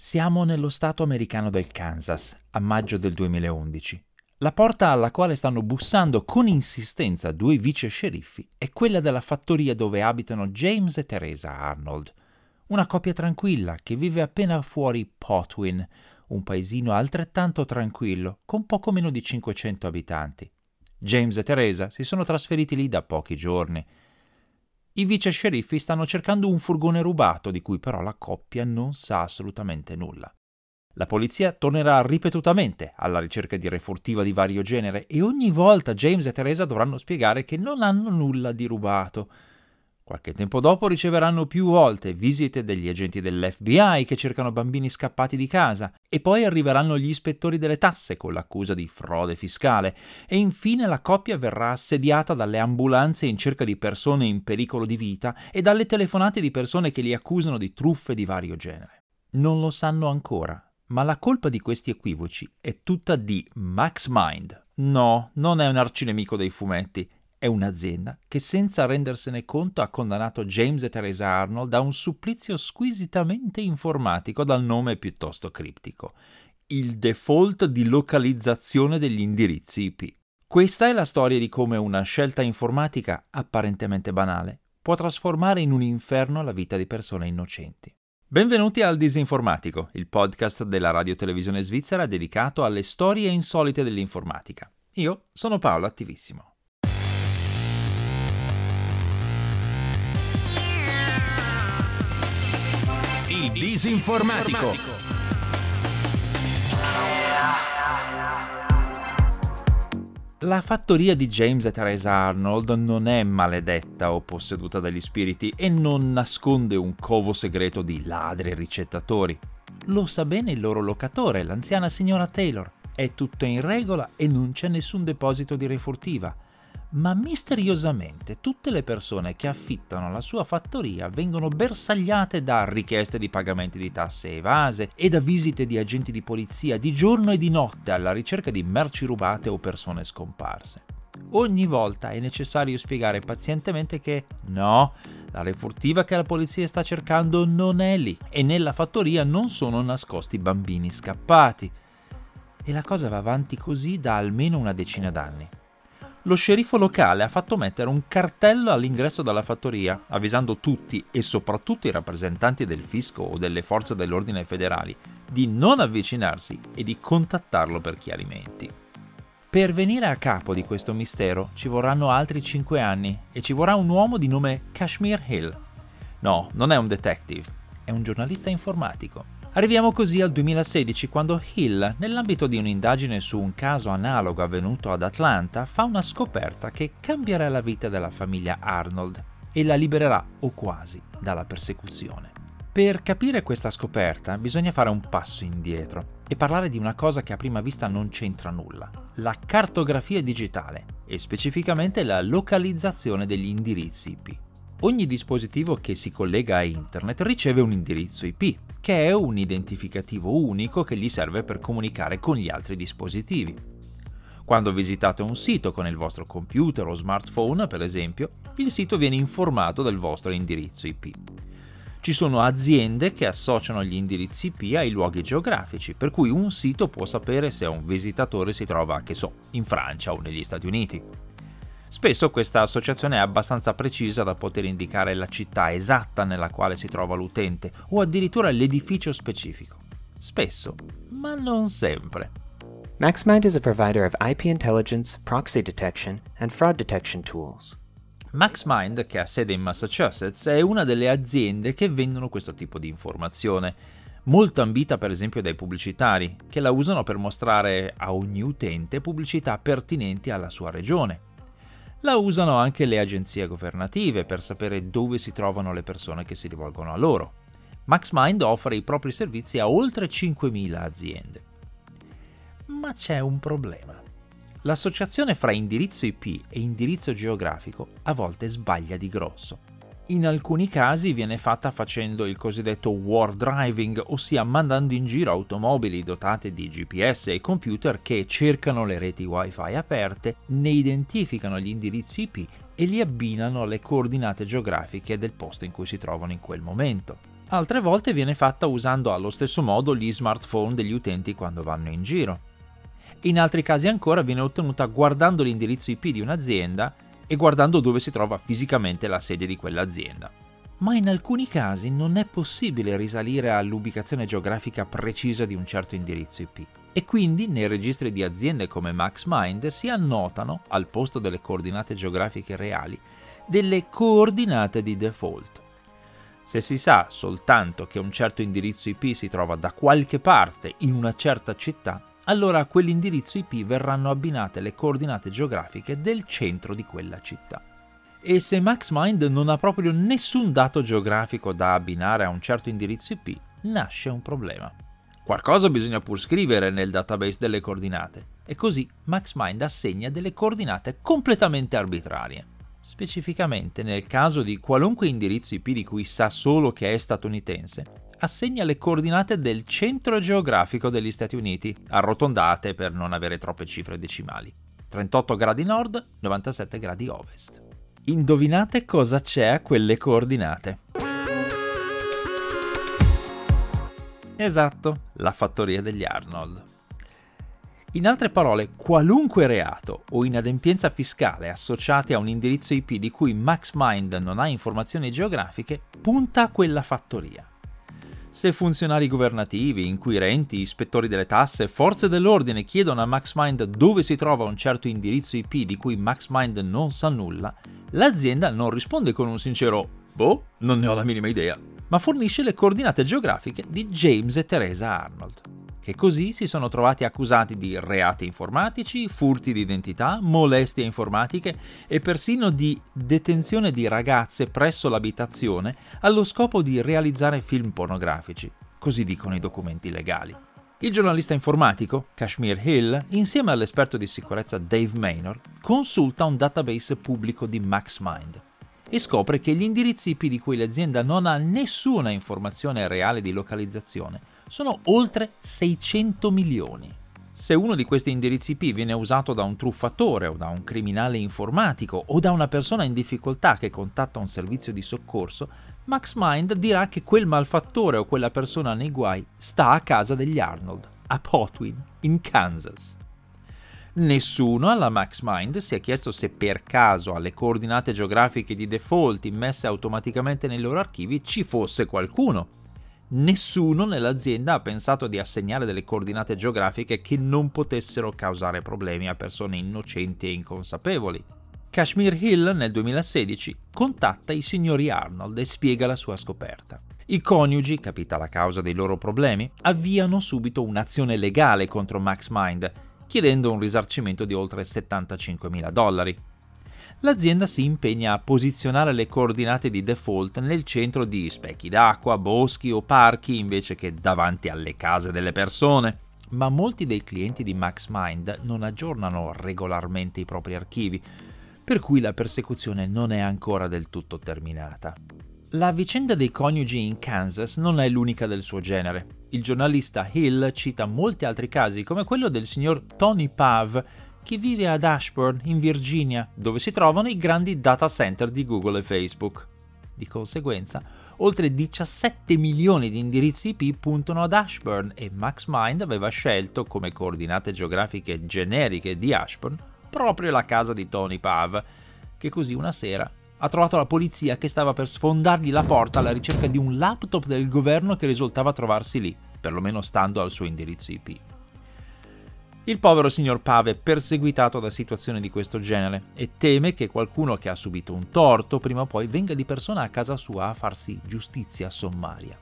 Siamo nello stato americano del Kansas, a maggio del 2011. La porta alla quale stanno bussando con insistenza due vice sceriffi è quella della fattoria dove abitano James e Teresa Arnold, una coppia tranquilla che vive appena fuori Potwin, un paesino altrettanto tranquillo, con poco meno di 500 abitanti. James e Teresa si sono trasferiti lì da pochi giorni. I vice sceriffi stanno cercando un furgone rubato di cui però la coppia non sa assolutamente nulla. La polizia tornerà ripetutamente alla ricerca di re furtiva di vario genere e ogni volta James e Teresa dovranno spiegare che non hanno nulla di rubato. Qualche tempo dopo riceveranno più volte visite degli agenti dell'FBI che cercano bambini scappati di casa e poi arriveranno gli ispettori delle tasse con l'accusa di frode fiscale e infine la coppia verrà assediata dalle ambulanze in cerca di persone in pericolo di vita e dalle telefonate di persone che li accusano di truffe di vario genere. Non lo sanno ancora, ma la colpa di questi equivoci è tutta di Max Mind. No, non è un arcinemico dei fumetti, è un'azienda che senza rendersene conto ha condannato James e Teresa Arnold a un supplizio squisitamente informatico dal nome piuttosto criptico, il default di localizzazione degli indirizzi IP. Questa è la storia di come una scelta informatica apparentemente banale può trasformare in un inferno la vita di persone innocenti. Benvenuti al Disinformatico, il podcast della radio televisione svizzera dedicato alle storie insolite dell'informatica. Io sono Paolo Attivissimo. Disinformatico. La fattoria di James e Teresa Arnold non è maledetta o posseduta dagli spiriti e non nasconde un covo segreto di ladri e ricettatori. Lo sa bene il loro locatore, l'anziana signora Taylor. È tutto in regola e non c'è nessun deposito di refurtiva ma misteriosamente tutte le persone che affittano la sua fattoria vengono bersagliate da richieste di pagamenti di tasse evase e da visite di agenti di polizia di giorno e di notte alla ricerca di merci rubate o persone scomparse. Ogni volta è necessario spiegare pazientemente che no, la refurtiva che la polizia sta cercando non è lì e nella fattoria non sono nascosti bambini scappati. E la cosa va avanti così da almeno una decina d'anni lo sceriffo locale ha fatto mettere un cartello all'ingresso della fattoria, avvisando tutti e soprattutto i rappresentanti del fisco o delle forze dell'ordine federali di non avvicinarsi e di contattarlo per chiarimenti. Per venire a capo di questo mistero ci vorranno altri 5 anni e ci vorrà un uomo di nome Kashmir Hill. No, non è un detective, è un giornalista informatico. Arriviamo così al 2016 quando Hill, nell'ambito di un'indagine su un caso analogo avvenuto ad Atlanta, fa una scoperta che cambierà la vita della famiglia Arnold e la libererà, o quasi, dalla persecuzione. Per capire questa scoperta bisogna fare un passo indietro e parlare di una cosa che a prima vista non c'entra nulla, la cartografia digitale e specificamente la localizzazione degli indirizzi IP. Ogni dispositivo che si collega a internet riceve un indirizzo IP, che è un identificativo unico che gli serve per comunicare con gli altri dispositivi. Quando visitate un sito con il vostro computer o smartphone, per esempio, il sito viene informato del vostro indirizzo IP. Ci sono aziende che associano gli indirizzi IP ai luoghi geografici, per cui un sito può sapere se un visitatore si trova, che so, in Francia o negli Stati Uniti. Spesso questa associazione è abbastanza precisa da poter indicare la città esatta nella quale si trova l'utente o addirittura l'edificio specifico. Spesso, ma non sempre. MaxMind is a provider of IP intelligence, proxy detection, and fraud detection tools. MaxMind, che ha sede in Massachusetts, è una delle aziende che vendono questo tipo di informazione, molto ambita per esempio dai pubblicitari, che la usano per mostrare a ogni utente pubblicità pertinenti alla sua regione. La usano anche le agenzie governative per sapere dove si trovano le persone che si rivolgono a loro. MaxMind offre i propri servizi a oltre 5.000 aziende. Ma c'è un problema. L'associazione fra indirizzo IP e indirizzo geografico a volte sbaglia di grosso in alcuni casi viene fatta facendo il cosiddetto war driving, ossia mandando in giro automobili dotate di GPS e computer che cercano le reti wifi aperte, ne identificano gli indirizzi IP e li abbinano alle coordinate geografiche del posto in cui si trovano in quel momento. altre volte viene fatta usando allo stesso modo gli smartphone degli utenti quando vanno in giro. In altri casi ancora viene ottenuta guardando l'indirizzo IP di un'azienda e guardando dove si trova fisicamente la sede di quell'azienda. Ma in alcuni casi non è possibile risalire all'ubicazione geografica precisa di un certo indirizzo IP e quindi nei registri di aziende come MaxMind si annotano, al posto delle coordinate geografiche reali, delle coordinate di default. Se si sa soltanto che un certo indirizzo IP si trova da qualche parte in una certa città, allora a quell'indirizzo IP verranno abbinate le coordinate geografiche del centro di quella città. E se MaxMind non ha proprio nessun dato geografico da abbinare a un certo indirizzo IP, nasce un problema. Qualcosa bisogna pur scrivere nel database delle coordinate, e così MaxMind assegna delle coordinate completamente arbitrarie. Specificamente nel caso di qualunque indirizzo IP di cui sa solo che è statunitense, assegna le coordinate del centro geografico degli Stati Uniti, arrotondate per non avere troppe cifre decimali. 38 gradi nord, 97 gradi ovest. Indovinate cosa c'è a quelle coordinate? Esatto, la fattoria degli Arnold. In altre parole, qualunque reato o inadempienza fiscale associati a un indirizzo IP di cui MaxMind non ha informazioni geografiche punta a quella fattoria se funzionari governativi, inquirenti, ispettori delle tasse, forze dell'ordine chiedono a MaxMind dove si trova un certo indirizzo IP di cui MaxMind non sa nulla, l'azienda non risponde con un sincero Boh, non ne ho la minima idea, ma fornisce le coordinate geografiche di James e Teresa Arnold che così si sono trovati accusati di reati informatici, furti di identità, molestie informatiche e persino di detenzione di ragazze presso l'abitazione allo scopo di realizzare film pornografici, così dicono i documenti legali. Il giornalista informatico, Kashmir Hill, insieme all'esperto di sicurezza Dave Maynor, consulta un database pubblico di MaxMind e scopre che gli indirizzi IP di cui l'azienda non ha nessuna informazione reale di localizzazione sono oltre 600 milioni. Se uno di questi indirizzi IP viene usato da un truffatore o da un criminale informatico o da una persona in difficoltà che contatta un servizio di soccorso, MaxMind dirà che quel malfattore o quella persona nei guai sta a casa degli Arnold, a Potwin, in Kansas. Nessuno alla MaxMind si è chiesto se per caso alle coordinate geografiche di default immesse automaticamente nei loro archivi ci fosse qualcuno nessuno nell'azienda ha pensato di assegnare delle coordinate geografiche che non potessero causare problemi a persone innocenti e inconsapevoli. Kashmir Hill nel 2016 contatta i signori Arnold e spiega la sua scoperta. I coniugi, capita la causa dei loro problemi, avviano subito un'azione legale contro MaxMind, chiedendo un risarcimento di oltre 75 mila dollari l'azienda si impegna a posizionare le coordinate di default nel centro di specchi d'acqua, boschi o parchi invece che davanti alle case delle persone. Ma molti dei clienti di MaxMind non aggiornano regolarmente i propri archivi, per cui la persecuzione non è ancora del tutto terminata. La vicenda dei coniugi in Kansas non è l'unica del suo genere. Il giornalista Hill cita molti altri casi, come quello del signor Tony Pav, che vive ad Ashburn, in Virginia, dove si trovano i grandi data center di Google e Facebook. Di conseguenza, oltre 17 milioni di indirizzi IP puntano ad Ashburn e MaxMind aveva scelto come coordinate geografiche generiche di Ashburn proprio la casa di Tony Pav, che così una sera ha trovato la polizia che stava per sfondargli la porta alla ricerca di un laptop del governo che risultava trovarsi lì, perlomeno stando al suo indirizzo IP. Il povero signor Pave è perseguitato da situazioni di questo genere e teme che qualcuno che ha subito un torto prima o poi venga di persona a casa sua a farsi giustizia sommaria.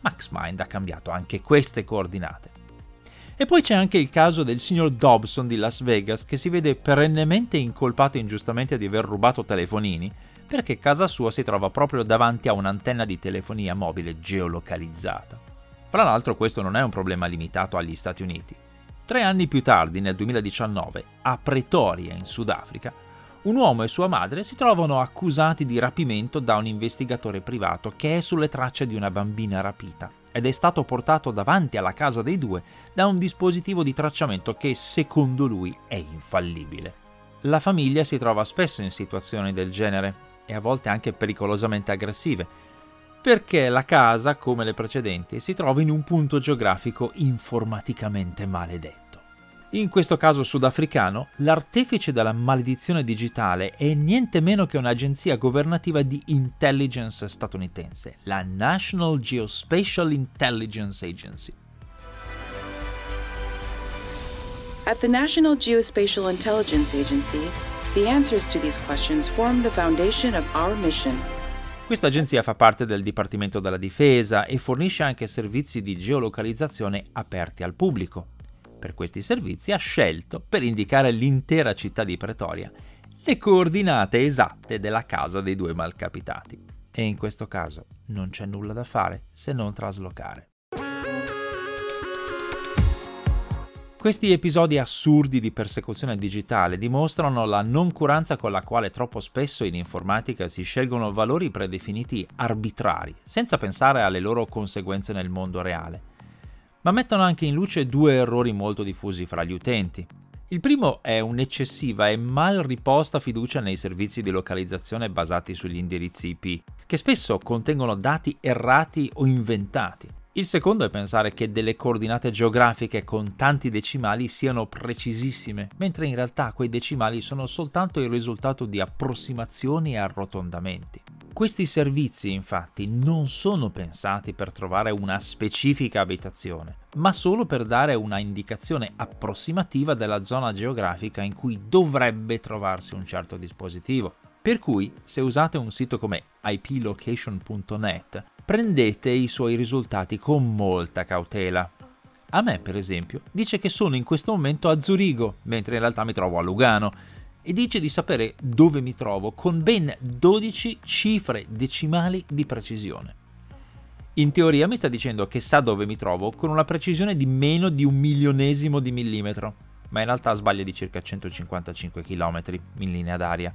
Max Mind ha cambiato anche queste coordinate. E poi c'è anche il caso del signor Dobson di Las Vegas che si vede perennemente incolpato ingiustamente di aver rubato telefonini perché casa sua si trova proprio davanti a un'antenna di telefonia mobile geolocalizzata. Fra l'altro questo non è un problema limitato agli Stati Uniti. Tre anni più tardi, nel 2019, a Pretoria, in Sudafrica, un uomo e sua madre si trovano accusati di rapimento da un investigatore privato che è sulle tracce di una bambina rapita ed è stato portato davanti alla casa dei due da un dispositivo di tracciamento che secondo lui è infallibile. La famiglia si trova spesso in situazioni del genere e a volte anche pericolosamente aggressive, perché la casa, come le precedenti, si trova in un punto geografico informaticamente maledetto. In questo caso sudafricano, l'artefice della maledizione digitale è niente meno che un'agenzia governativa di intelligence statunitense, la National Geospatial Intelligence Agency. At the National Geospatial Intelligence Agency, the answers to these questions form the foundation of our mission. Questa agenzia fa parte del Dipartimento della Difesa e fornisce anche servizi di geolocalizzazione aperti al pubblico per questi servizi ha scelto, per indicare l'intera città di Pretoria, le coordinate esatte della casa dei due malcapitati. E in questo caso non c'è nulla da fare se non traslocare. Questi episodi assurdi di persecuzione digitale dimostrano la noncuranza con la quale troppo spesso in informatica si scelgono valori predefiniti arbitrari, senza pensare alle loro conseguenze nel mondo reale ma mettono anche in luce due errori molto diffusi fra gli utenti. Il primo è un'eccessiva e mal riposta fiducia nei servizi di localizzazione basati sugli indirizzi IP, che spesso contengono dati errati o inventati. Il secondo è pensare che delle coordinate geografiche con tanti decimali siano precisissime, mentre in realtà quei decimali sono soltanto il risultato di approssimazioni e arrotondamenti. Questi servizi infatti non sono pensati per trovare una specifica abitazione, ma solo per dare una indicazione approssimativa della zona geografica in cui dovrebbe trovarsi un certo dispositivo. Per cui, se usate un sito come iplocation.net, prendete i suoi risultati con molta cautela. A me, per esempio, dice che sono in questo momento a Zurigo, mentre in realtà mi trovo a Lugano, e dice di sapere dove mi trovo con ben 12 cifre decimali di precisione. In teoria mi sta dicendo che sa dove mi trovo con una precisione di meno di un milionesimo di millimetro, ma in realtà sbaglia di circa 155 km in linea d'aria.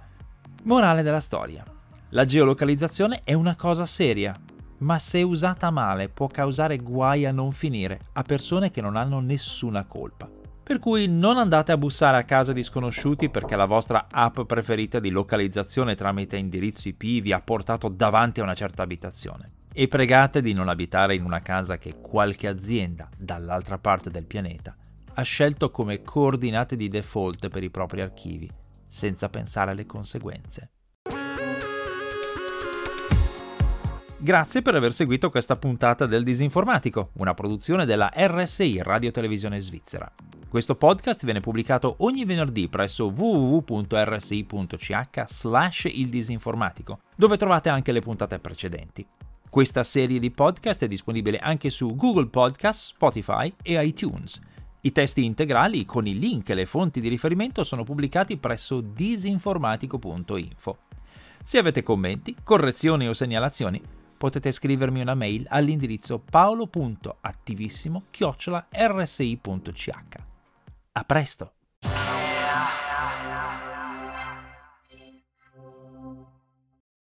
Morale della storia. La geolocalizzazione è una cosa seria, ma se usata male può causare guai a non finire a persone che non hanno nessuna colpa. Per cui non andate a bussare a casa di sconosciuti perché la vostra app preferita di localizzazione tramite indirizzo IP vi ha portato davanti a una certa abitazione. E pregate di non abitare in una casa che qualche azienda dall'altra parte del pianeta ha scelto come coordinate di default per i propri archivi, senza pensare alle conseguenze. Grazie per aver seguito questa puntata del Disinformatico, una produzione della RSI Radio Televisione Svizzera. Questo podcast viene pubblicato ogni venerdì presso www.rsi.ch slash il disinformatico, dove trovate anche le puntate precedenti. Questa serie di podcast è disponibile anche su Google Podcast, Spotify e iTunes. I testi integrali con i link e le fonti di riferimento sono pubblicati presso disinformatico.info. Se avete commenti, correzioni o segnalazioni, potete scrivermi una mail all'indirizzo paolo.attivissimo-rsi.ch. A presto!